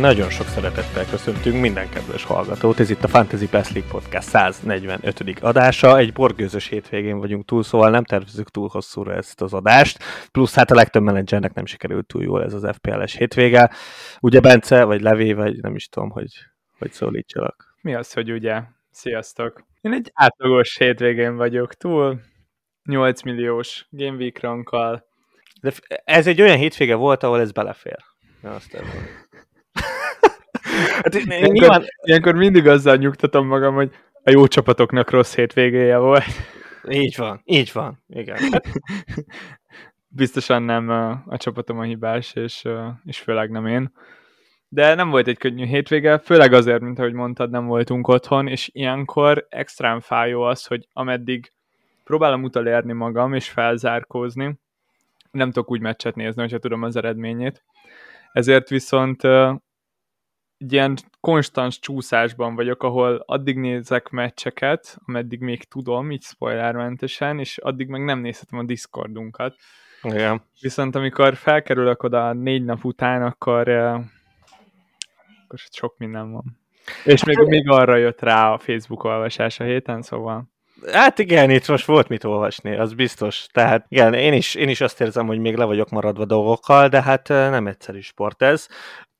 Nagyon sok szeretettel köszöntünk minden kedves hallgatót. Ez itt a Fantasy Press League Podcast 145. adása. Egy borgőzös hétvégén vagyunk túl, szóval nem tervezünk túl hosszúra ezt az adást. Plusz hát a legtöbb menedzsernek nem sikerült túl jól ez az FPL-es hétvége. Ugye Bence, vagy Levé, vagy nem is tudom, hogy, hogy szólítsalak. Mi az, hogy ugye? Sziasztok! Én egy átlagos hétvégén vagyok túl, 8 milliós Game Week rankkal. De ez egy olyan hétvége volt, ahol ez belefér. Ja, azt hát ilyenkor, nyilván... ilyenkor mindig azzal nyugtatom magam, hogy a jó csapatoknak rossz hétvégéje volt. Így van, így van, igen. Biztosan nem a, a csapatom a hibás, és, és főleg nem én. De nem volt egy könnyű hétvége, főleg azért, mint ahogy mondtad, nem voltunk otthon, és ilyenkor extrán fájó az, hogy ameddig próbálom utolérni magam, és felzárkózni, nem tudok úgy meccset nézni, hogyha tudom az eredményét. Ezért viszont egy ilyen konstans csúszásban vagyok, ahol addig nézek meccseket, ameddig még tudom, így spoilermentesen, és addig meg nem nézhetem a Discordunkat. Igen. Viszont amikor felkerülök oda négy nap után, akkor, akkor sok minden van. És még, még arra jött rá a Facebook olvasás a héten, szóval... Hát igen, itt most volt mit olvasni, az biztos. Tehát igen, én is, én is azt érzem, hogy még le vagyok maradva dolgokkal, de hát nem egyszerű sport ez.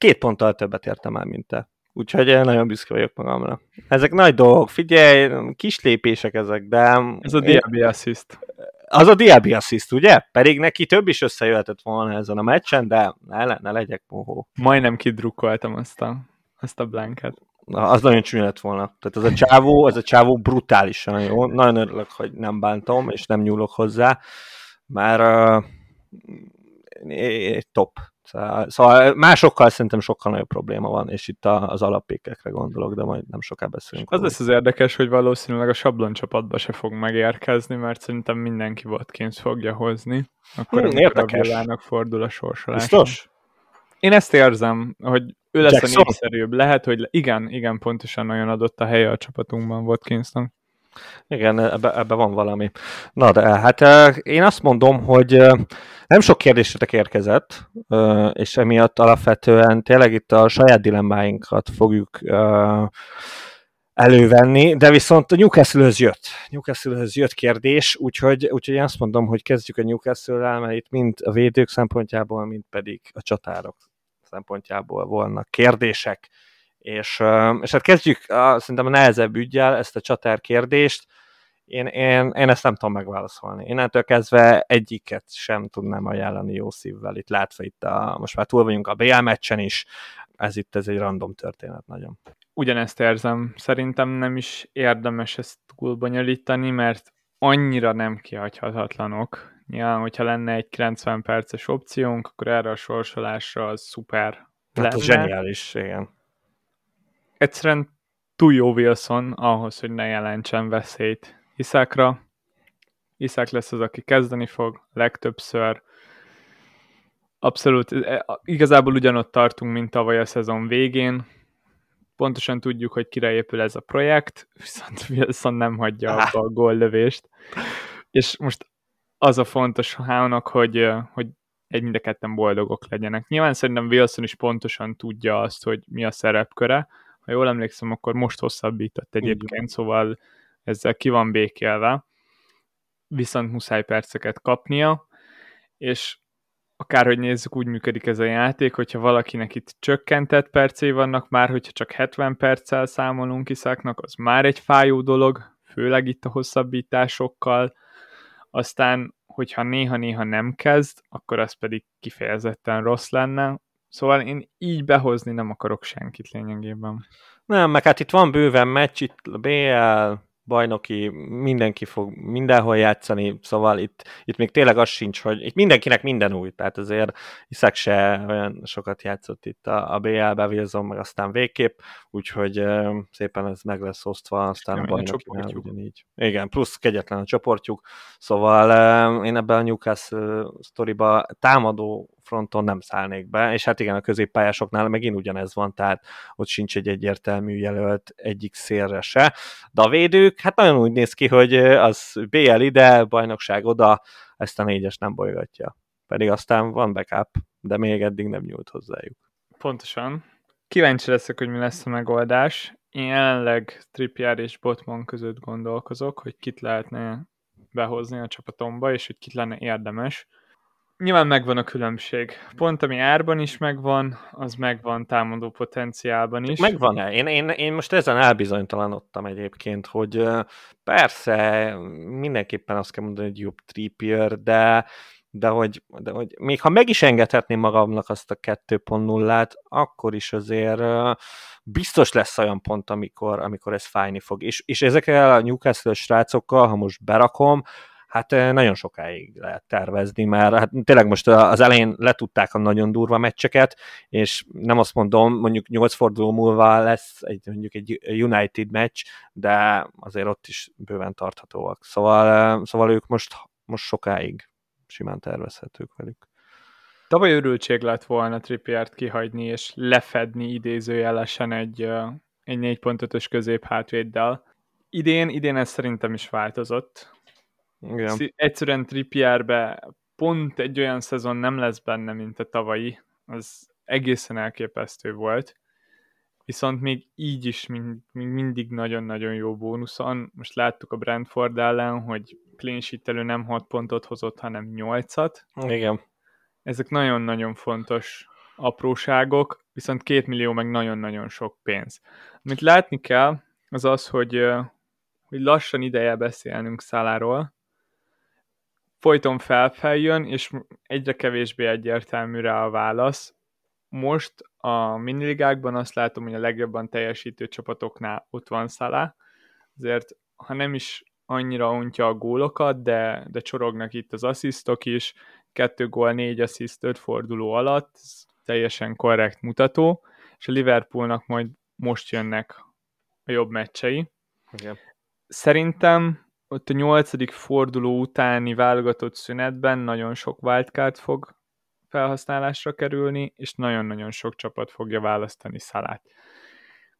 Két ponttal többet értem el, mint te. Úgyhogy nagyon büszke vagyok magamra. Ezek nagy dolgok, figyelj, kis lépések ezek, de... Ez a Diaby Assist. Az a Diaby Assist, ugye? Pedig neki több is összejöhetett volna ezen a meccsen, de ne, ne legyek mohó. Majdnem kidrukkoltam azt a, azt a blanket. Na, az nagyon csúnya lett volna. Tehát az a csávó, az a csávó brutálisan jó. Nagyon örülök, hogy nem bántom, és nem nyúlok hozzá, mert uh, top. Szóval, szóval másokkal szerintem sokkal nagyobb probléma van, és itt az alappékekre gondolok, de majd nem soká beszélünk. Az lesz az érdekes, hogy valószínűleg a sablon csapatba se fog megérkezni, mert szerintem mindenki Watkins fogja hozni. Akkor hmm, érdekes. a fordul a sorsolás. Biztos? Én ezt érzem, hogy ő lesz Jackson. a népszerűbb. Lehet, hogy igen, igen, pontosan olyan adott a helye a csapatunkban Kingston. Igen, ebbe, ebbe van valami. Na de hát én azt mondom, hogy nem sok kérdésetek érkezett, és emiatt alapvetően tényleg itt a saját dilemmáinkat fogjuk elővenni, de viszont a Newcastle-höz jött. newcastle jött kérdés, úgyhogy, úgyhogy én azt mondom, hogy kezdjük a Newcastle-rel, mert itt mind a védők szempontjából, mind pedig a csatárok szempontjából volna kérdések. És, és hát kezdjük a, szerintem a nehezebb ügyjel ezt a csatár kérdést. Én, én, én ezt nem tudom megválaszolni. Innentől kezdve egyiket sem tudnám ajánlani jó szívvel. Itt látva itt a, most már túl vagyunk a BL meccsen is, ez itt ez egy random történet nagyon. Ugyanezt érzem. Szerintem nem is érdemes ezt túl bonyolítani, mert annyira nem kihagyhatatlanok, Nyilván, hogyha lenne egy 90 perces opciónk, akkor erre a sorsolásra az szuper hát lenne. az zseniális, igen. Egyszerűen túl jó Wilson ahhoz, hogy ne jelentsen veszélyt Iszákra. Iszák lesz az, aki kezdeni fog legtöbbször. Abszolút, e, igazából ugyanott tartunk, mint tavaly a szezon végén. Pontosan tudjuk, hogy kire épül ez a projekt, viszont Wilson nem hagyja abba a góllövést. És most az a fontos Hának, hogy, hogy egy mind a ketten boldogok legyenek. Nyilván szerintem Wilson is pontosan tudja azt, hogy mi a szerepköre. Ha jól emlékszem, akkor most hosszabbított egyébként, szóval ezzel ki van békélve. Viszont muszáj perceket kapnia, és akárhogy nézzük, úgy működik ez a játék, hogyha valakinek itt csökkentett percé vannak, már hogyha csak 70 perccel számolunk Iszáknak, az már egy fájó dolog, főleg itt a hosszabbításokkal, aztán, hogyha néha-néha nem kezd, akkor az pedig kifejezetten rossz lenne. Szóval én így behozni nem akarok senkit lényegében. Nem, meg hát itt van bőven meccs, itt a BL, bajnoki, mindenki fog mindenhol játszani, szóval itt, itt még tényleg az sincs, hogy itt mindenkinek minden új, tehát azért Iszak se olyan sokat játszott itt a, a BL-be, Wilson meg aztán végképp, úgyhogy uh, szépen ez meg lesz osztva, aztán a bajnokinál ugyanígy. Igen, plusz kegyetlen a csoportjuk, szóval uh, én ebben a Newcastle sztoriba támadó fronton nem szállnék be, és hát igen, a középpályásoknál megint ugyanez van, tehát ott sincs egy egyértelmű jelölt egyik szélre se, de a védők, hát nagyon úgy néz ki, hogy az BL ide, bajnokság oda, ezt a négyes nem bolygatja. Pedig aztán van backup, de még eddig nem nyúlt hozzájuk. Pontosan. Kíváncsi leszek, hogy mi lesz a megoldás. Én jelenleg Trippier és Botman között gondolkozok, hogy kit lehetne behozni a csapatomba, és hogy kit lenne érdemes. Nyilván megvan a különbség. Pont ami árban is megvan, az megvan támadó potenciálban is. Megvan-e? Én, én, én most ezen elbizonytalanodtam egyébként, hogy persze mindenképpen azt kell mondani, hogy jobb Trippier, de de hogy, de hogy még ha meg is engedhetném magamnak azt a 2.0-át, akkor is azért biztos lesz olyan pont, amikor, amikor ez fájni fog. És, és ezekkel a Newcastle srácokkal, ha most berakom, hát nagyon sokáig lehet tervezni, mert hát tényleg most az elején letudták a nagyon durva meccseket, és nem azt mondom, mondjuk 8 forduló múlva lesz egy, mondjuk egy United meccs, de azért ott is bőven tarthatóak. Szóval, szóval ők most, most sokáig simán tervezhetők velük. Tavaly örültség lett volna Trippiert kihagyni, és lefedni idézőjelesen egy, egy 4.5-ös közép hátvéddel. Idén, idén ez szerintem is változott. Igen. Egyszerűen Trippierbe pont egy olyan szezon nem lesz benne, mint a tavalyi. Az egészen elképesztő volt. Viszont még így is még mindig nagyon-nagyon jó bónuszon. Most láttuk a Brentford ellen, hogy clean sheet nem 6 pontot hozott, hanem 8-at. Igen. Ezek nagyon-nagyon fontos apróságok, viszont két millió meg nagyon-nagyon sok pénz. Amit látni kell, az az, hogy, hogy lassan ideje beszélnünk száláról, folyton felfeljön, és egyre kevésbé egyértelmű rá a válasz. Most a miniligákban azt látom, hogy a legjobban teljesítő csapatoknál ott van Szalá, ezért ha nem is annyira ontja a gólokat, de, de csorognak itt az asszisztok is, kettő gól, négy assziszt, öt forduló alatt, ez teljesen korrekt mutató, és a Liverpoolnak majd most jönnek a jobb meccsei. Igen. Szerintem ott a nyolcadik forduló utáni válogatott szünetben nagyon sok wildcard fog felhasználásra kerülni, és nagyon-nagyon sok csapat fogja választani Szalát.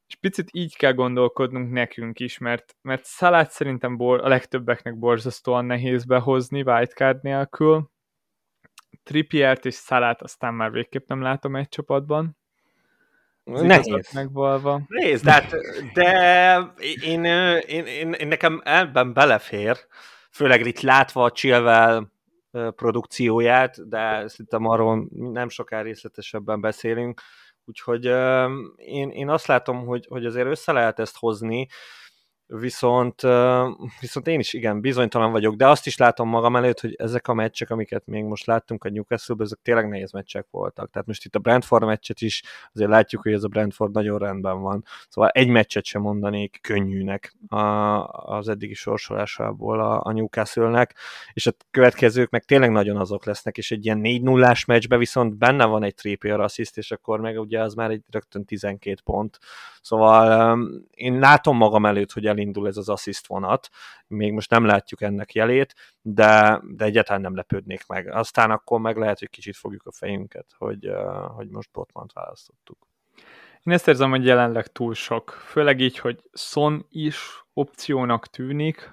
És picit így kell gondolkodnunk nekünk is, mert, mert Szalát szerintem bor, a legtöbbeknek borzasztóan nehéz behozni wildcard nélkül. Trippiert és Szalát aztán már végképp nem látom egy csapatban. Nehéz. Megvalva. Nézd, de, hát, de én, én, én, én, nekem ebben belefér, főleg itt látva a Chilwell produkcióját, de szerintem arról nem soká részletesebben beszélünk, úgyhogy én, én azt látom, hogy, hogy azért össze lehet ezt hozni, viszont, viszont én is igen, bizonytalan vagyok, de azt is látom magam előtt, hogy ezek a meccsek, amiket még most láttunk a newcastle ezek tényleg nehéz meccsek voltak. Tehát most itt a Brentford meccset is azért látjuk, hogy ez a Brentford nagyon rendben van. Szóval egy meccset sem mondanék könnyűnek a, az eddigi sorsolásából a, a Newcastle-nek, és a következők meg tényleg nagyon azok lesznek, és egy ilyen 4 0 meccsbe viszont benne van egy Trippier assist, és akkor meg ugye az már egy rögtön 12 pont. Szóval én látom magam előtt, hogy elindul ez az assist vonat, még most nem látjuk ennek jelét, de, de egyáltalán nem lepődnék meg. Aztán akkor meg lehet, hogy kicsit fogjuk a fejünket, hogy, hogy most Botmant választottuk. Én ezt érzem, hogy jelenleg túl sok. Főleg így, hogy Son is opciónak tűnik,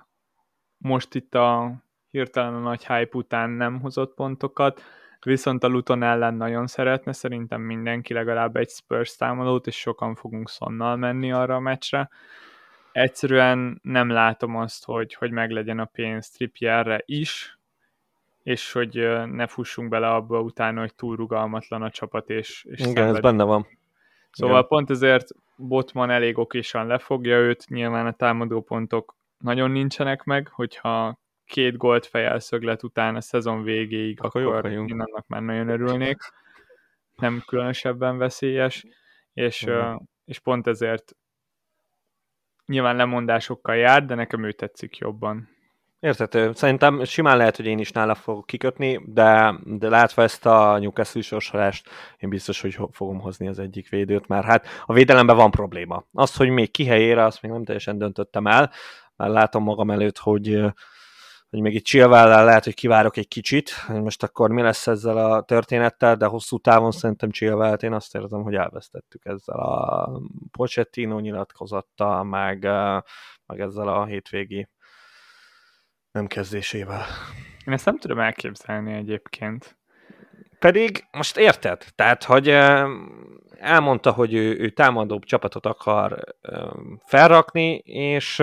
most itt a hirtelen a nagy hype után nem hozott pontokat, viszont a Luton ellen nagyon szeretne, szerintem mindenki legalább egy Spurs támadót, és sokan fogunk Sonnal menni arra a meccsre egyszerűen nem látom azt, hogy, hogy meglegyen a pénz Trippierre is, és hogy ne fussunk bele abba utána, hogy túl rugalmatlan a csapat, és, és Igen, ez benne van. Szóval Igen. pont ezért Botman elég okésan lefogja őt, nyilván a támadó pontok nagyon nincsenek meg, hogyha két gólt fejel szöglet után a szezon végéig, akkor, akkor én annak már nagyon örülnék. Nem különösebben veszélyes, és, és pont ezért nyilván lemondásokkal jár, de nekem ő tetszik jobban. Értető. Szerintem simán lehet, hogy én is nála fogok kikötni, de, de látva ezt a Newcastle sorsolást, én biztos, hogy fogom hozni az egyik védőt, mert hát a védelemben van probléma. Az, hogy még ki helyére, azt még nem teljesen döntöttem el, mert látom magam előtt, hogy hogy még itt chilwell lehet, hogy kivárok egy kicsit, most akkor mi lesz ezzel a történettel, de hosszú távon szerintem chilwell én azt érzem, hogy elvesztettük ezzel a Pochettino nyilatkozattal, meg, meg ezzel a hétvégi nem kezdésével. Én ezt nem tudom elképzelni egyébként. Pedig most érted? Tehát, hogy elmondta, hogy ő, ő támadóbb csapatot akar felrakni, és,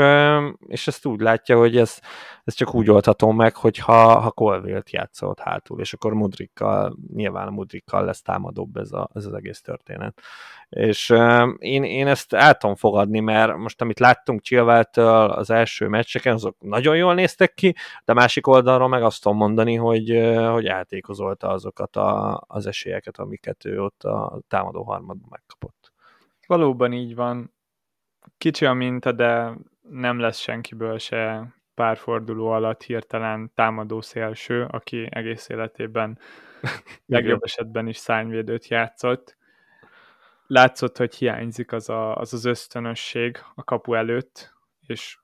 és ezt úgy látja, hogy ez, ez csak úgy oldható meg, hogyha ha Colville-t játszott hátul, és akkor Mudrikkal, nyilván a Mudrikkal lesz támadóbb ez, a, ez az egész történet. És én, én ezt el tudom fogadni, mert most amit láttunk Chilwell-től az első meccseken, azok nagyon jól néztek ki, de másik oldalról meg azt tudom mondani, hogy, hogy eltékozolta azokat a, az esélyeket, amiket ő ott a támadó harmadban megkapott. Valóban így van. Kicsi a minta, de nem lesz senkiből se pár forduló alatt hirtelen támadó szélső, aki egész életében legjobb esetben is szányvédőt játszott. Látszott, hogy hiányzik az a, az, az ösztönösség a kapu előtt, és,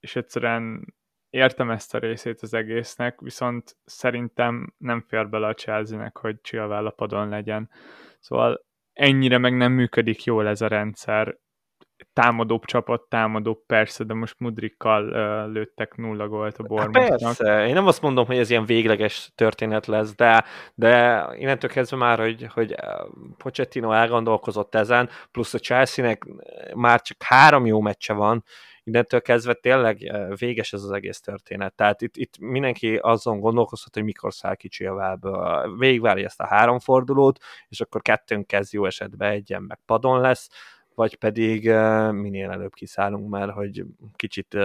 és egyszerűen értem ezt a részét az egésznek, viszont szerintem nem fér bele a chelsea hogy Chilwell a padon legyen. Szóval ennyire meg nem működik jól ez a rendszer, támadóbb csapat, támadóbb persze, de most Mudrikkal uh, lőttek nulla gólt a hát Bournemouthnak. Persze, én nem azt mondom, hogy ez ilyen végleges történet lesz, de, de innentől kezdve már, hogy, hogy Pochettino elgondolkozott ezen, plusz a Chelsea-nek már csak három jó meccse van, innentől kezdve tényleg véges ez az egész történet. Tehát itt, itt mindenki azon gondolkozhat, hogy mikor száll kicsi a válba. Végigvárja ezt a három fordulót, és akkor kettőnk kezd jó esetben egyen meg padon lesz, vagy pedig minél előbb kiszállunk, mert hogy kicsit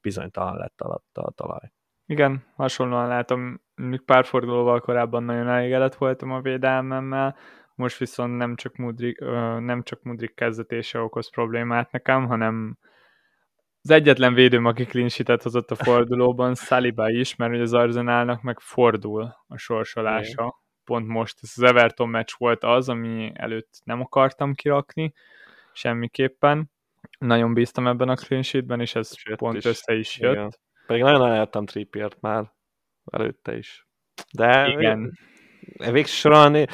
bizonytalan lett alatt a talaj. Igen, hasonlóan látom, még pár fordulóval korábban nagyon elégedett voltam a védelmemmel, most viszont nem csak Mudrik, nem csak Mudrik kezdetése okoz problémát nekem, hanem az egyetlen védőm, aki clean hozott a fordulóban, Saliba is, mert ugye az Arzenálnak meg fordul a sorsolása. Igen. Pont most ez az Everton meccs volt az, ami előtt nem akartam kirakni, semmiképpen. Nagyon bíztam ebben a clean sheetben, és ez Sőt pont is. össze is jött. Igen. Pedig nagyon ajánlottam Trippiert már előtte is. De igen. Végsősorban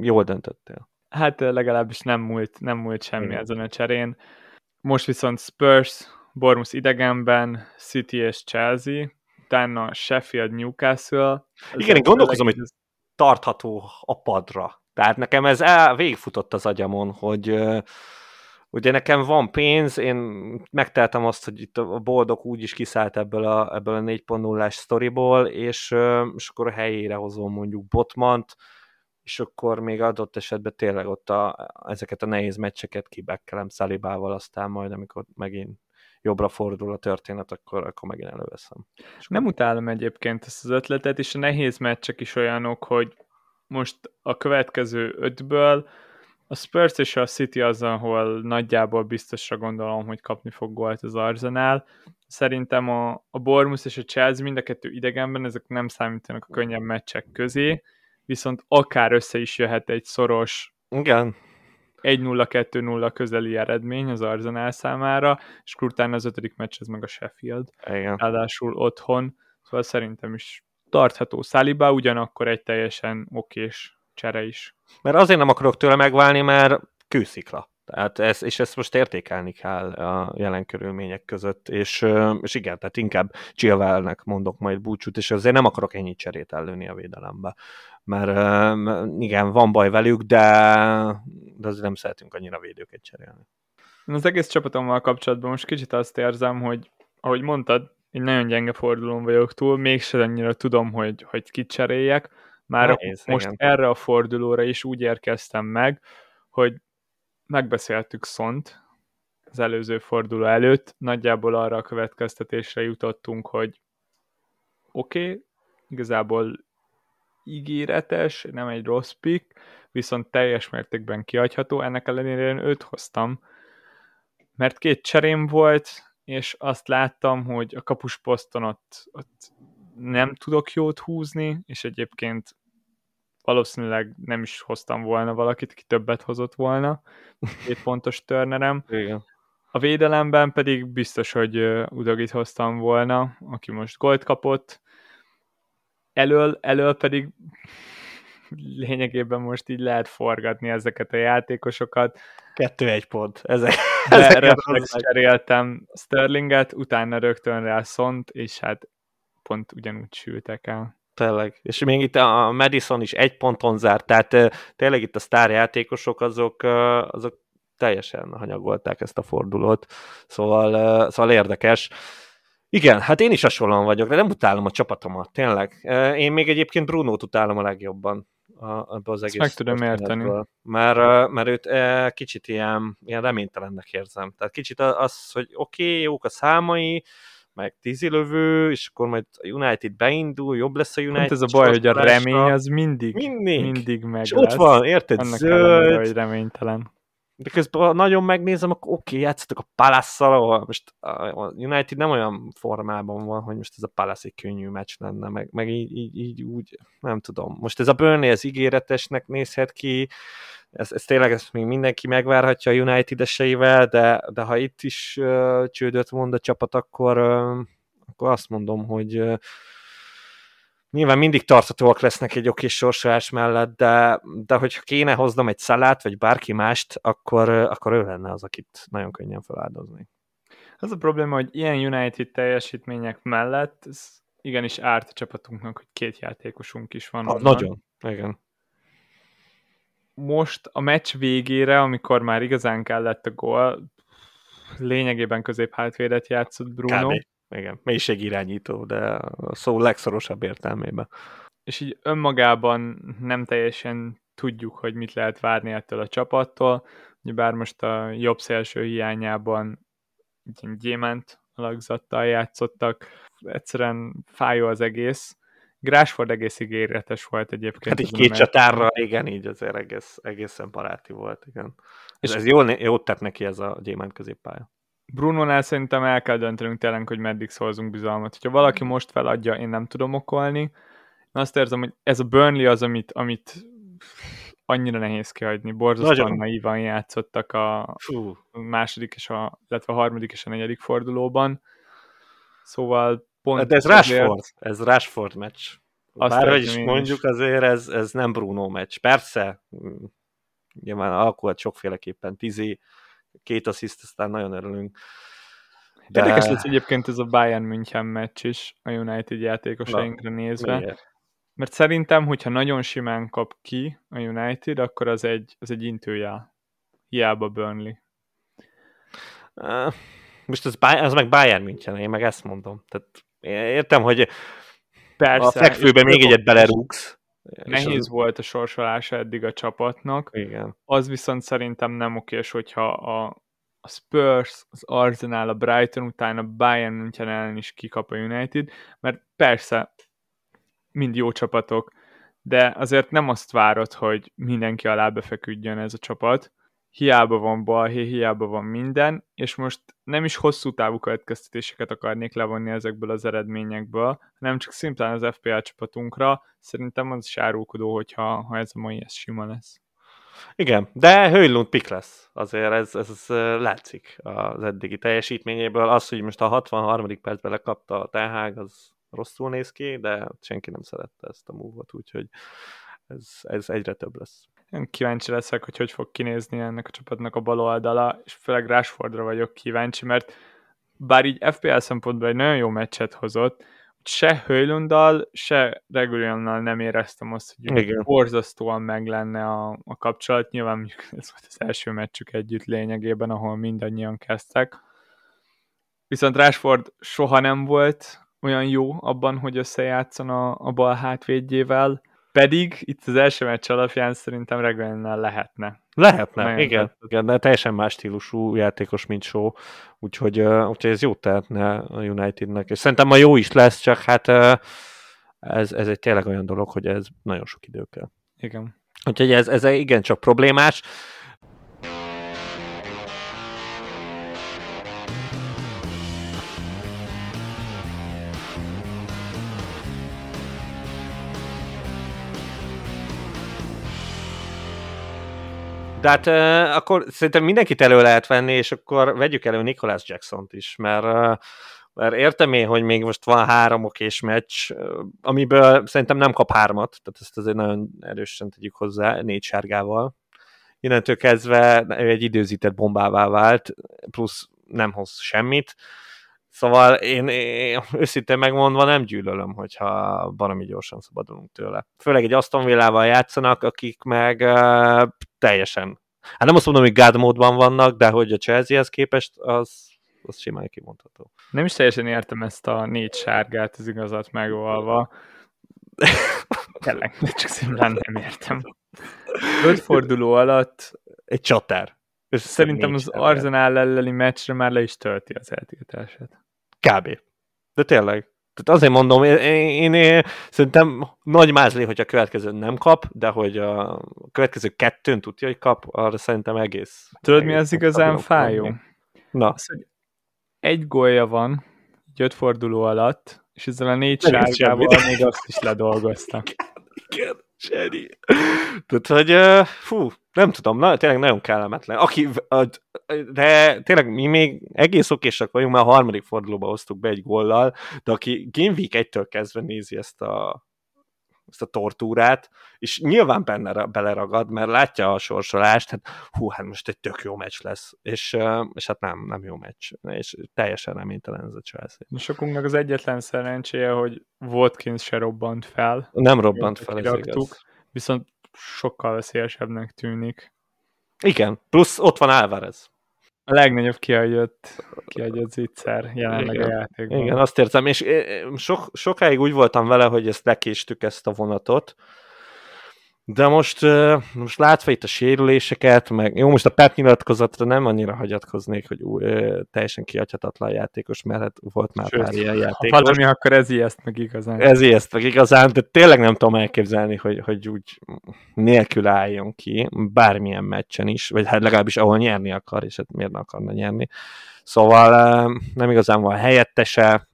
jól döntöttél. Hát legalábbis nem múlt, nem múlt semmi igen. ezen a cserén. Most viszont Spurs, Bormus idegenben, City és Chelsea, utána Sheffield, Newcastle. Igen, én gondolkozom, hogy tartható a padra. Tehát nekem ez el, végigfutott az agyamon, hogy uh, ugye nekem van pénz, én megteltem azt, hogy itt a boldog úgy is kiszállt ebből a, ebből a 4.0-ás sztoriból, és, uh, és akkor a helyére hozom mondjuk Botmant, és akkor még adott esetben tényleg ott a, ezeket a nehéz meccseket kibekkelem Szalibával, aztán majd, amikor megint jobbra fordul a történet, akkor, akkor megint előveszem. Nem utálom egyébként ezt az ötletet, és a nehéz meccsek is olyanok, hogy most a következő ötből a Spurs és a City az, ahol nagyjából biztosra gondolom, hogy kapni fog gólt az Arsenal. Szerintem a, a Bournemouth és a Chelsea mind a kettő idegenben, ezek nem számítanak a könnyebb meccsek közé, viszont akár össze is jöhet egy szoros Igen. 1-0-2-0 közeli eredmény az Arsenal számára, és utána az ötödik meccs ez meg a Sheffield. Igen. Ráadásul otthon, szóval szerintem is tartható Saliba, ugyanakkor egy teljesen okés csere is. Mert azért nem akarok tőle megválni, mert kőszikla. Tehát ez, és ezt most értékelni kell a jelen körülmények között, és, és igen, tehát inkább Chilwellnek mondok majd búcsút, és azért nem akarok ennyi cserét ellőni a védelembe. Mert igen, van baj velük, de, de azért nem szeretünk annyira védőket cserélni. Az egész csapatommal kapcsolatban most kicsit azt érzem, hogy ahogy mondtad, egy nagyon gyenge fordulón vagyok túl, mégse annyira tudom, hogy, hogy kit cseréljek. Már Nehéz, most igen. erre a fordulóra is úgy érkeztem meg, hogy megbeszéltük Szont az előző forduló előtt, nagyjából arra a következtetésre jutottunk, hogy oké, okay, igazából ígéretes, nem egy rossz pick, viszont teljes mértékben kiadható, ennek ellenére én őt hoztam, mert két cserém volt, és azt láttam, hogy a kapus poszton ott, ott nem tudok jót húzni, és egyébként valószínűleg nem is hoztam volna valakit, aki többet hozott volna, két pontos törnerem. Igen. A védelemben pedig biztos, hogy Udogit hoztam volna, aki most gold kapott. Elől, elől pedig lényegében most így lehet forgatni ezeket a játékosokat. Kettő-egy pont. Ezek, ezek cseréltem Sterlinget, utána rögtön rá Szont, és hát pont ugyanúgy sültek el. Tényleg. És még itt a Madison is egy ponton zárt, tehát tényleg itt a sztárjátékosok azok, azok teljesen hanyagolták ezt a fordulót, szóval, szóval érdekes. Igen, hát én is hasonlóan vagyok, de nem utálom a csapatomat, tényleg. Én még egyébként Bruno-t utálom a legjobban abban az egész meg tudom érteni. Mert, mert őt kicsit ilyen, ilyen reménytelennek érzem. Tehát kicsit az, hogy oké, okay, jók a számai, meg tízilövő, és akkor majd a United beindul, jobb lesz a United. Hát ez a baj, hogy a remény az mindig, mindig, mindig meg És lesz. ott van, érted? Annak Zöld. Ellenére, hogy reménytelen de közben nagyon megnézem, akkor oké, okay, játszottak a palace ahol most a United nem olyan formában van, hogy most ez a Palace egy könnyű meccs lenne, meg, meg így, így, így, úgy, nem tudom. Most ez a Burnley, ez ígéretesnek nézhet ki, ez, ez tényleg ezt még mindenki megvárhatja a United-eseivel, de, de ha itt is uh, csődöt mond a csapat, akkor, uh, akkor azt mondom, hogy uh, nyilván mindig tartatóak lesznek egy oké sorsolás mellett, de, de hogyha kéne hoznom egy szalát, vagy bárki mást, akkor, akkor ő lenne az, akit nagyon könnyen feláldozni. Az a probléma, hogy ilyen United teljesítmények mellett ez igenis árt a csapatunknak, hogy két játékosunk is van. Ha, nagyon, igen. Most a meccs végére, amikor már igazán kellett a gól, lényegében közép hátvédet játszott Bruno. Kb igen, irányító, de a szó legszorosabb értelmében. És így önmagában nem teljesen tudjuk, hogy mit lehet várni ettől a csapattól, bár most a jobb szélső hiányában gyémánt alakzattal játszottak, egyszerűen fájó az egész. Grásford egész ígéretes volt egyébként. Hát így két csatárra, igen, így azért egész, egészen baráti volt, igen. És ez, ez jól, jót tett neki ez a gyémánt középpálya. Bruno-nál szerintem el kell döntenünk tényleg, hogy meddig szólzunk bizalmat. Ha valaki most feladja, én nem tudom okolni. Én azt érzem, hogy ez a Burnley az, amit, amit annyira nehéz kihagyni. Borzasztóan naívan játszottak a Fú. második és a, illetve a harmadik és a negyedik fordulóban. Szóval pont... De ez Rashford, ez Rashford meccs. Bárhogy is mondjuk, is. azért ez, ez nem Bruno meccs. Persze, nyilván alakult sokféleképpen tizé, két assziszt, aztán nagyon örülünk. De... Érdekes lesz egyébként ez a Bayern München meccs is a United játékosainkra nézve. Miért? Mert szerintem, hogyha nagyon simán kap ki a United, akkor az egy, az egy intőjel. Hiába Burnley. Most az, az meg Bayern München, én meg ezt mondom. Tehát értem, hogy Persze, a fekvőben még egyet belerúgsz, Nehéz az... volt a sorsolása eddig a csapatnak. Igen. Az viszont szerintem nem okés, hogyha a, a Spurs, az Arsenal, a Brighton után a Bayern München ellen is kikap a United, mert persze mind jó csapatok, de azért nem azt várod, hogy mindenki alá befeküdjön ez a csapat, hiába van balhé, hiába van minden, és most nem is hosszú távú következtetéseket akarnék levonni ezekből az eredményekből, hanem csak szimplán az FPL csapatunkra. Szerintem az is árulkodó, hogyha ha ez a mai ez sima lesz. Igen, de Höjlund pik lesz. Azért ez, ez, látszik az eddigi teljesítményéből. Az, hogy most a 63. percben lekapta a Tehág, az rosszul néz ki, de senki nem szerette ezt a múlvat, úgyhogy ez, ez egyre több lesz. Én kíváncsi leszek, hogy hogy fog kinézni ennek a csapatnak a bal oldala, és főleg Rashfordra vagyok kíváncsi, mert bár így FPL szempontból egy nagyon jó meccset hozott, se Höjlunddal, se Regulionnal nem éreztem azt, hogy Igen. borzasztóan meg lenne a, a kapcsolat. Nyilván ez volt az első meccsük együtt lényegében, ahol mindannyian kezdtek. Viszont Rashford soha nem volt olyan jó abban, hogy összejátszon a, a bal hátvédjével, pedig itt az első meccs alapján szerintem Reguennel lehetne. Lehetne, Nagyon igen, igen, de teljesen más stílusú játékos, mint show, úgyhogy, úgyhogy ez jót tehetne a Unitednek, és szerintem ma jó is lesz, csak hát ez, ez egy tényleg olyan dolog, hogy ez nagyon sok idő kell. Igen. Úgyhogy ez, ez igencsak problémás. De hát uh, akkor szerintem mindenkit elő lehet venni, és akkor vegyük elő Nicholas Jackson-t is, mert, uh, mert értem én, hogy még most van három okés meccs, uh, amiből szerintem nem kap hármat, tehát ezt azért nagyon erősen tegyük hozzá, négy sárgával. Innentől kezdve egy időzített bombává vált, plusz nem hoz semmit. Szóval én, én őszintén megmondva nem gyűlölöm, hogyha baromi gyorsan szabadulunk tőle. Főleg egy Aston Villával játszanak, akik meg uh, teljesen, hát nem azt mondom, hogy God módban vannak, de hogy a Chelsea-hez képest az, az simán kimondható. Nem is teljesen értem ezt a négy sárgát, az igazat megvalva. Tényleg, csak szimplán nem értem. Öt forduló alatt egy csatár. Szerintem az Arsenal elleni meccsre már le is tölti az eltiltását. Kb. De tényleg. Tehát azért mondom, én, én, én szerintem nagy mázli, hogy a következő nem kap, de hogy a következő kettőn tudja, hogy kap, arra szerintem egész. Tudod, egész mi az igazán fájó? Na. Az, hogy egy gólja van, egy öt forduló alatt, és ezzel a négy sárgával még azt is ledolgozta. Igen, igen, Tehát, hogy fú, nem tudom, na, tényleg nagyon kellemetlen. Aki, de tényleg mi még egész okésak vagyunk, mert a harmadik fordulóba hoztuk be egy gollal, de aki Game Week 1-től kezdve nézi ezt a, ezt a tortúrát, és nyilván benne beleragad, mert látja a sorsolást, hát hú, hát most egy tök jó meccs lesz, és, és hát nem, nem jó meccs, és teljesen reménytelen ez a Chelsea. Sokunknak az egyetlen szerencséje, hogy Watkins se robbant fel. Nem robbant fel, ez igaz. Viszont sokkal veszélyesebbnek tűnik. Igen, plusz ott van Álvarez. A legnagyobb kiadott, kiadott zicser jelenleg Igen. a játékban. Igen, azt értem, és sok, sokáig úgy voltam vele, hogy ezt lekéstük ezt a vonatot, de most, most látva itt a sérüléseket, meg jó, most a Pep nyilatkozatra nem annyira hagyatkoznék, hogy ú, teljesen kiadhatatlan játékos, mert hát volt már Sőt, pár ilyen játékos. Ha valami, akkor ez ijeszt meg igazán. Ez ijeszt meg igazán, de tényleg nem tudom elképzelni, hogy, hogy úgy nélkül álljon ki, bármilyen meccsen is, vagy hát legalábbis ahol nyerni akar, és hát miért ne akarna nyerni. Szóval nem igazán van helyettese,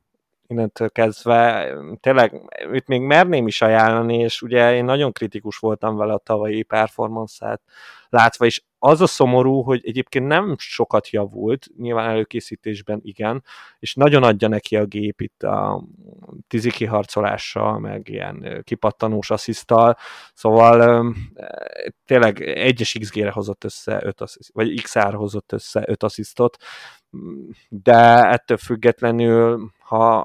innentől kezdve tényleg őt még merném is ajánlani, és ugye én nagyon kritikus voltam vele a tavalyi performance-át látva, és az a szomorú, hogy egyébként nem sokat javult, nyilván előkészítésben igen, és nagyon adja neki a gép itt a tizi kiharcolással, meg ilyen kipattanós asszisztal, szóval tényleg egyes XG-re hozott össze 5 assziszt, vagy XR hozott össze 5 asszisztot, de ettől függetlenül, ha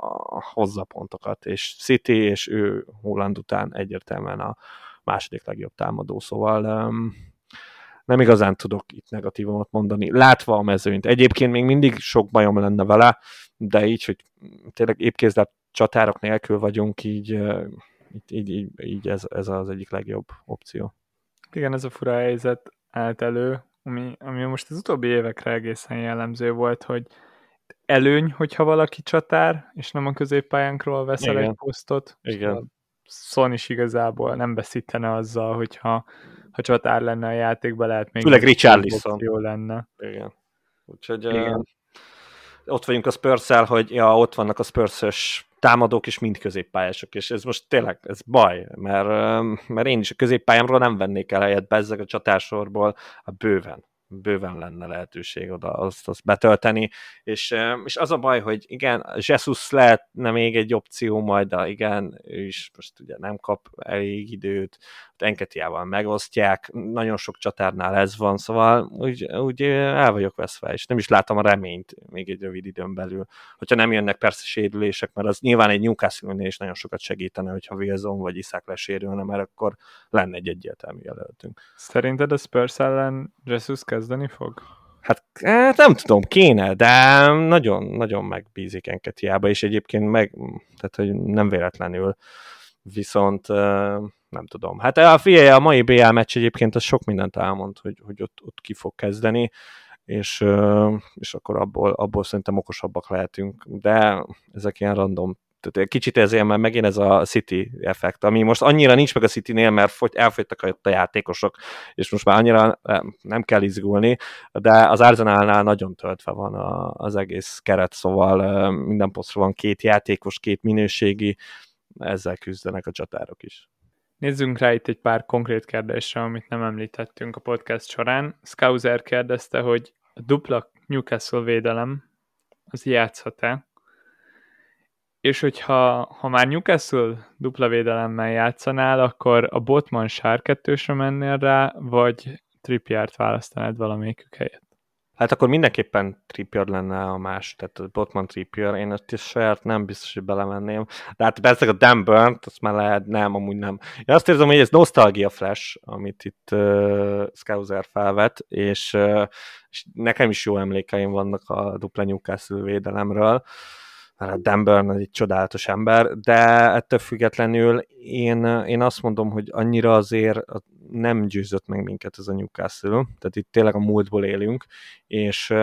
hozza pontokat, és City és ő Holland után egyértelműen a második legjobb támadó, szóval um, nem igazán tudok itt negatívumot mondani, látva a mezőnyt. Egyébként még mindig sok bajom lenne vele, de így, hogy tényleg épkézlep csatárok nélkül vagyunk, így, így, így, így, így ez, ez az egyik legjobb opció. Igen, ez a fura helyzet állt elő, ami, ami most az utóbbi évekre egészen jellemző volt, hogy előny, hogyha valaki csatár, és nem a középpályánkról veszel Igen. egy posztot. Igen. Son is igazából nem veszítene azzal, hogyha ha csatár lenne a játékban, lehet még Főleg Richarlison. jó lenne. Igen. Úgyhogy Igen. Uh, ott vagyunk a spurs hogy ja, ott vannak a spurs támadók is mind középpályások, és ez most tényleg, ez baj, mert, mert én is a középpályámról nem vennék el helyet bezzeg a csatársorból, a bőven bőven lenne lehetőség oda azt, azt betölteni, és, és az a baj, hogy igen, Jesus lehetne még egy opció majd, de igen, ő is most ugye nem kap elég időt, Enketiával megosztják, nagyon sok csatárnál ez van, szóval úgy, úgy el vagyok veszve, és nem is látom a reményt még egy rövid időn belül. Hogyha nem jönnek persze sérülések, mert az nyilván egy newcastle is nagyon sokat segítene, hogyha Wilson vagy Iszák lesérülne, mert akkor lenne egy egyértelmű jelöltünk. Szerinted a Spurs ellen Jesus kezdeni fog? Hát, hát nem tudom, kéne, de nagyon, nagyon megbízik Enketiába, és egyébként meg, tehát hogy nem véletlenül viszont nem tudom. Hát a figyelj, a mai BL meccs egyébként az sok mindent elmond, hogy, hogy ott, ott ki fog kezdeni, és, és akkor abból, abból szerintem okosabbak lehetünk, de ezek ilyen random tehát kicsit ezért már megint ez a City effekt, ami most annyira nincs meg a City-nél, mert fogy, elfogytak a játékosok, és most már annyira nem kell izgulni, de az Arsenalnál nagyon töltve van a, az egész keret, szóval minden posztra van két játékos, két minőségi, ezzel küzdenek a csatárok is. Nézzünk rá itt egy pár konkrét kérdésre, amit nem említettünk a podcast során. Scouser kérdezte, hogy a dupla Newcastle védelem az játszhat-e? És hogyha ha már Newcastle dupla védelemmel játszanál, akkor a Botman sár kettősre mennél rá, vagy Trippiert választanád valamelyikük helyett? Hát akkor mindenképpen Trippier lenne a más, tehát Botman Trippier, én ezt is saját nem biztos, hogy belemenném. De hát persze a Dan Burnt, azt már lehet, nem, amúgy nem. Én azt érzem, hogy ez nostalgia flash, amit itt uh, Scouser felvet, és, uh, és nekem is jó emlékeim vannak a dupla Newcastle védelemről. Uh, mert a Dan Burn egy csodálatos ember, de ettől függetlenül én, én azt mondom, hogy annyira azért nem győzött meg minket ez a Newcastle, tehát itt tényleg a múltból élünk, és,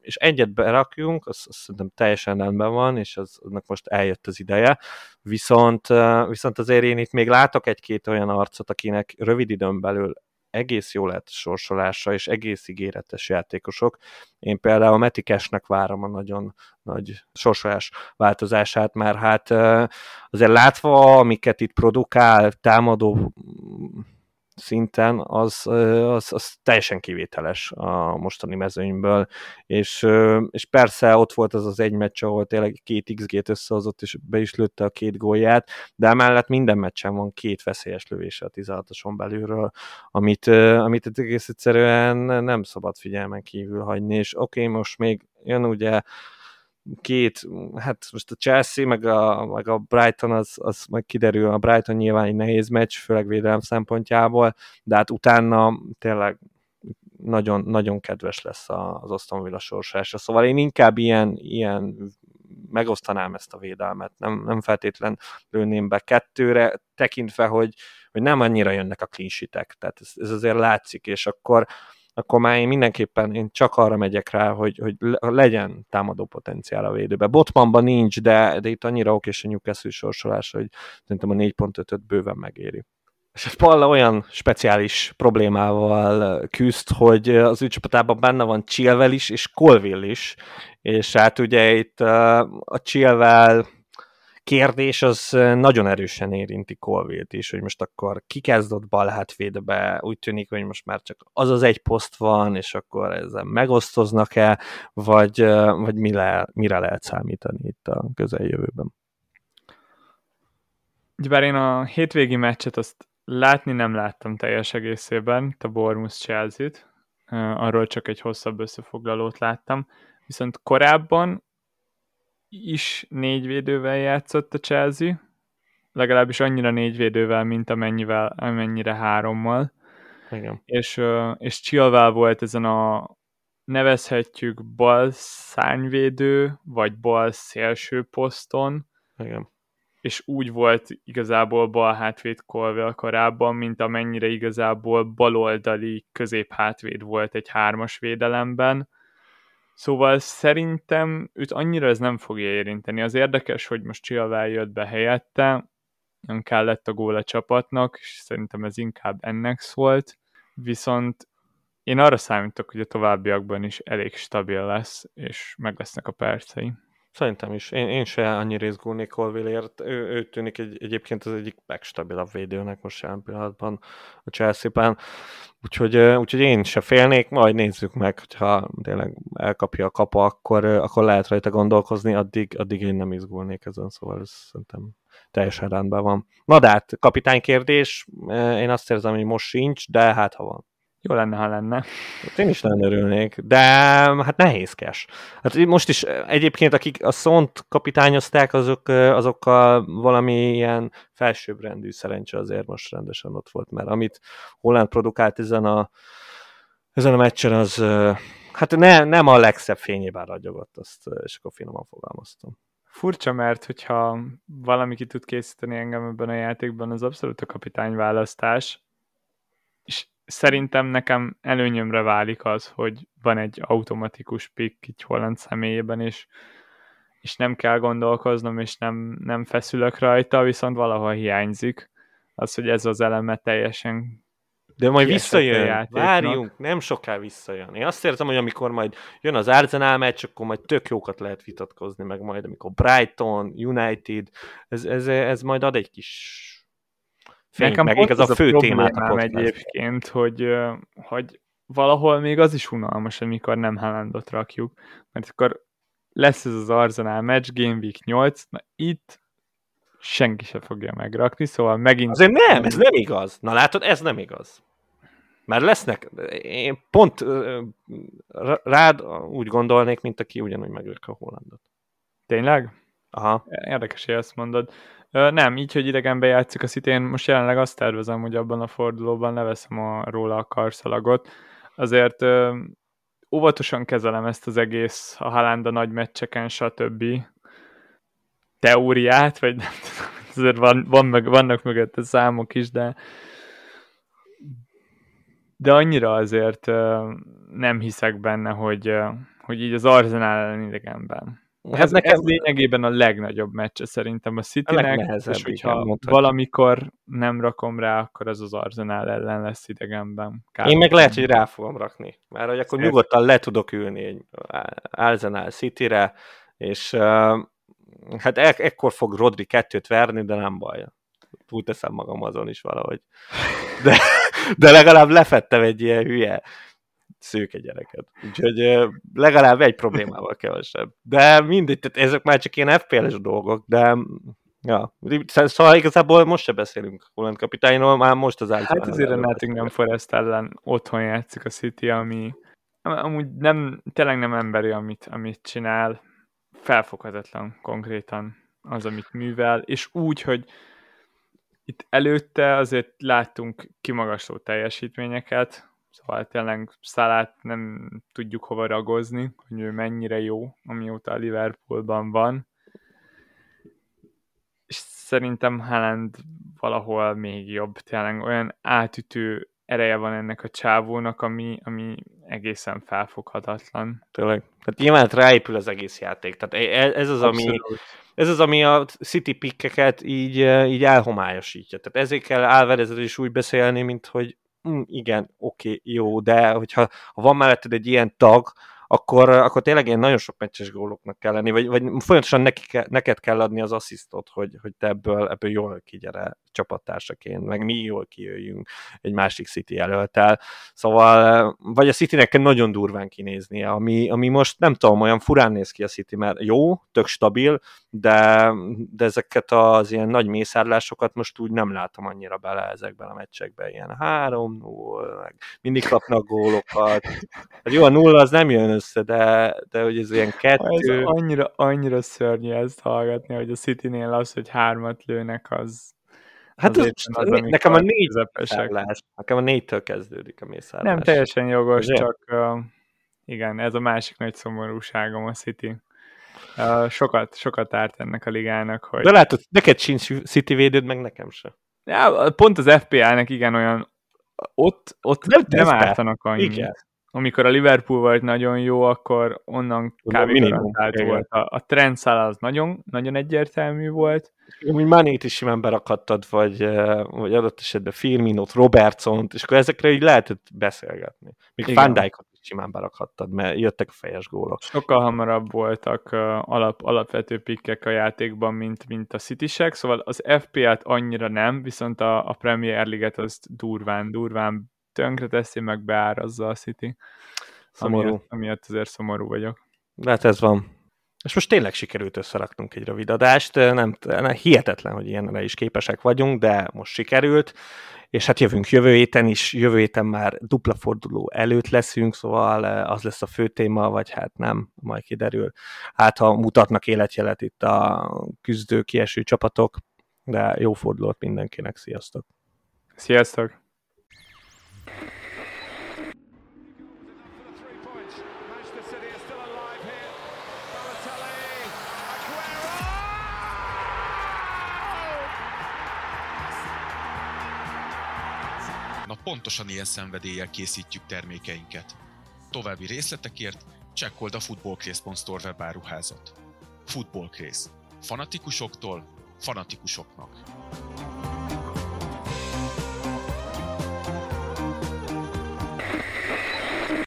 és egyet berakjunk, az, az szerintem teljesen rendben van, és az, annak most eljött az ideje, viszont, viszont azért én itt még látok egy-két olyan arcot, akinek rövid időn belül egész jó lehet sorsolása, és egész ígéretes játékosok. Én például Metikesnek várom a nagyon nagy sorsolás változását, mert hát azért látva, amiket itt produkál, támadó szinten, az, az, az teljesen kivételes a mostani mezőnyből, és, és persze ott volt az az egy meccs, ahol tényleg két XG-t összehozott, és be is lőtte a két gólját, de emellett minden meccsen van két veszélyes lövése a 16-oson belülről, amit, amit egész egyszerűen nem szabad figyelmen kívül hagyni, és oké, okay, most még jön ugye két, hát most a Chelsea meg a, meg a Brighton az, az majd kiderül, a Brighton nyilván egy nehéz meccs, főleg védelem szempontjából, de hát utána tényleg nagyon, nagyon kedves lesz az Aston Villa sorsása. Szóval én inkább ilyen, ilyen megosztanám ezt a védelmet, nem, nem feltétlen lőném be kettőre, tekintve, hogy, hogy nem annyira jönnek a clean tehát ez, ez azért látszik, és akkor akkor már én mindenképpen én csak arra megyek rá, hogy, hogy legyen támadó potenciál a védőbe. Botmanban nincs, de, de itt annyira okés a Newcastle sorsolás, hogy szerintem a 4.5-öt bőven megéri. És ez Palla olyan speciális problémával küzd, hogy az ő csapatában benne van Chilwell is, és Colville is, és hát ugye itt a Chilwell kérdés az nagyon erősen érinti Colville-t is, hogy most akkor ki kezdott bal hátvédbe, úgy tűnik, hogy most már csak az az egy poszt van, és akkor ezzel megosztoznak-e, vagy, vagy mire, mire lehet számítani itt a közeljövőben? Bár én a hétvégi meccset azt látni nem láttam teljes egészében, a Bournemouth Chelsea-t, arról csak egy hosszabb összefoglalót láttam, viszont korábban is négy védővel játszott a Chelsea, legalábbis annyira négy védővel, mint amennyivel, amennyire hárommal. Igen. És, és Chilwell volt ezen a nevezhetjük bal szányvédő, vagy bal szélső poszton. Igen. És úgy volt igazából bal hátvéd Colville korábban, mint amennyire igazából baloldali középhátvéd volt egy hármas védelemben Szóval szerintem őt annyira ez nem fogja érinteni. Az érdekes, hogy most Chilwell jött be helyette, nem kellett a gól csapatnak, és szerintem ez inkább ennek szólt, viszont én arra számítok, hogy a továbbiakban is elég stabil lesz, és meg lesznek a percei. Szerintem is. Én, én se annyira izgulnék Colvillért. Ő, ő tűnik egy, egyébként az egyik legstabilabb védőnek most jelen pillanatban a Chelsea-ben. Úgyhogy, úgyhogy én se félnék, majd nézzük meg, hogyha tényleg elkapja a kapa, akkor, akkor lehet rajta gondolkozni, addig, addig én nem izgulnék ezen, szóval ez szerintem teljesen rendben van. Na de hát, kapitány kérdés, én azt érzem, hogy most sincs, de hát ha van. Jó lenne, ha lenne. Hát én is nagyon örülnék, de hát nehézkes. Hát most is egyébként, akik a szont kapitányozták, azok, azokkal valami ilyen felsőbbrendű szerencse azért most rendesen ott volt, mert amit Holland produkált ezen a, ezen a meccsen, az hát ne, nem a legszebb fényében ragyogott, azt, és akkor finoman fogalmaztam. Furcsa, mert hogyha valami ki tud készíteni engem ebben a játékban, az abszolút a kapitányválasztás, és szerintem nekem előnyömre válik az, hogy van egy automatikus pick így Holland személyében, és, és nem kell gondolkoznom, és nem, nem feszülök rajta, viszont valahol hiányzik. Az, hogy ez az eleme teljesen de majd visszajön, várjunk, nem soká visszajön. Én azt értem, hogy amikor majd jön az Arsenal meccs, akkor majd tök jókat lehet vitatkozni, meg majd amikor Brighton, United, ez, ez, ez majd ad egy kis fény, Nekem meg igaz a fő témát a egyébként, hogy, hogy valahol még az is unalmas, amikor nem Haalandot rakjuk, mert akkor lesz ez az Arsenal match, Game Week 8, na itt senki se fogja megrakni, szóval megint... Azért nem, ez nem igaz. Na látod, ez nem igaz. Mert lesznek, én pont rád úgy gondolnék, mint aki ugyanúgy megök a Hollandot. Tényleg? Aha. Érdekes, hogy ezt mondod. Nem, így, hogy idegenbe játszik a City, én most jelenleg azt tervezem, hogy abban a fordulóban leveszem a, róla a karszalagot. Azért ö, óvatosan kezelem ezt az egész, a Haaland a nagy meccseken, stb. teóriát, vagy nem tudom, azért van, van meg, vannak mögötte számok is, de de annyira azért ö, nem hiszek benne, hogy, hogy így az Arsenal ellen idegenben Hát ez, nekem... ez lényegében a legnagyobb meccse szerintem a Citynek, és hogyha igen, valamikor nem rakom rá, akkor az az Arsenal ellen lesz idegenben. Kár Én meg lehet, hogy rá fogom rakni, mert hogy akkor nyugodtan le tudok ülni egy Arsenal City-re, és uh, hát e- ekkor fog Rodri kettőt verni, de nem baj. Úgy teszem magam azon is valahogy. De, de legalább lefettem egy ilyen hülye szőke gyereket. Úgyhogy legalább egy problémával kevesebb. De mindegy, tehát ezek már csak ilyen FPL-es dolgok, de Ja, szóval igazából most se beszélünk Holland kapitányról, már most az általán. Hát azért a Nottingham Forest ellen otthon játszik a City, ami amúgy nem, tényleg nem emberi, amit, amit csinál. Felfoghatatlan konkrétan az, amit művel, és úgy, hogy itt előtte azért láttunk kimagasló teljesítményeket, Szóval tényleg Szalát nem tudjuk hova ragozni, hogy ő mennyire jó, amióta a Liverpoolban van. És szerintem Haaland valahol még jobb, tényleg olyan átütő ereje van ennek a csávónak, ami, ami egészen felfoghatatlan. Tényleg. Tehát nyilván ráépül az egész játék. Tehát e, e, ez az, ami, ez az, ami a City pikkeket így, így elhomályosítja. Tehát ezért kell Álvarezről is úgy beszélni, mint hogy hm, igen, oké, jó, de hogyha ha van melletted egy ilyen tag, akkor, akkor tényleg ilyen nagyon sok meccses góloknak kell lenni, vagy, vagy folyamatosan neki ke, neked kell adni az asszisztot, hogy, hogy te ebből, ebből jól kigyere csapattársaként, meg mi jól kijöjjünk egy másik City előttel. Szóval, vagy a Citynek kell nagyon durván kinéznie, ami, ami most nem tudom, olyan furán néz ki a City, mert jó, tök stabil, de, de ezeket az ilyen nagy mészárlásokat most úgy nem látom annyira bele ezekben a meccsekben, ilyen 3 0 meg mindig kapnak gólokat. Hát jó, a nulla az nem jön össze, de, de hogy ez ilyen kettő... Ez annyira, annyira szörnyű ezt hallgatni, hogy a City-nél az, hogy hármat lőnek, az, Hát az, az, az nekem a négy mészárlás, nekem a négytől kezdődik a mészárlás. Nem teljesen jogos, Ugye? csak uh, igen, ez a másik nagy szomorúságom a City. Uh, sokat, sokat árt ennek a ligának, hogy... De látod, neked sincs City védőd, meg nekem se. Ja, pont az FPL-nek igen olyan, ott, ott nem, nem ártanak annyit. Igen amikor a Liverpool volt nagyon jó, akkor onnan kb. volt. A, a trendszál az nagyon, nagyon egyértelmű volt. Úgy Manét is simán berakhattad, vagy, vagy adott esetben Firminot, Robertsont, és akkor ezekre így lehetett beszélgetni. Még Van Dijkot is simán berakhattad, mert jöttek a fejes gólok. Sokkal hamarabb voltak uh, alap, alapvető pikkek a játékban, mint, mint a city szóval az FPL-t annyira nem, viszont a, a Premier League-et az durván, durván tönkre teszi, meg beárazza a City. Szomorú. Amiatt, amiatt azért szomorú vagyok. Hát ez van. És most tényleg sikerült összeraknunk egy rövid adást, nem, nem, hihetetlen, hogy ilyenre is képesek vagyunk, de most sikerült, és hát jövünk jövő héten is, jövő héten már dupla forduló előtt leszünk, szóval az lesz a fő téma, vagy hát nem, majd kiderül. Hát ha mutatnak életjelet itt a küzdő, kieső csapatok, de jó fordulót mindenkinek, sziasztok! Sziasztok! Na pontosan ilyen szenvedéllyel készítjük termékeinket. További részletekért csekkold a footballcraze.store webáruházat. Footballcraze. Fanatikusoktól fanatikusoknak.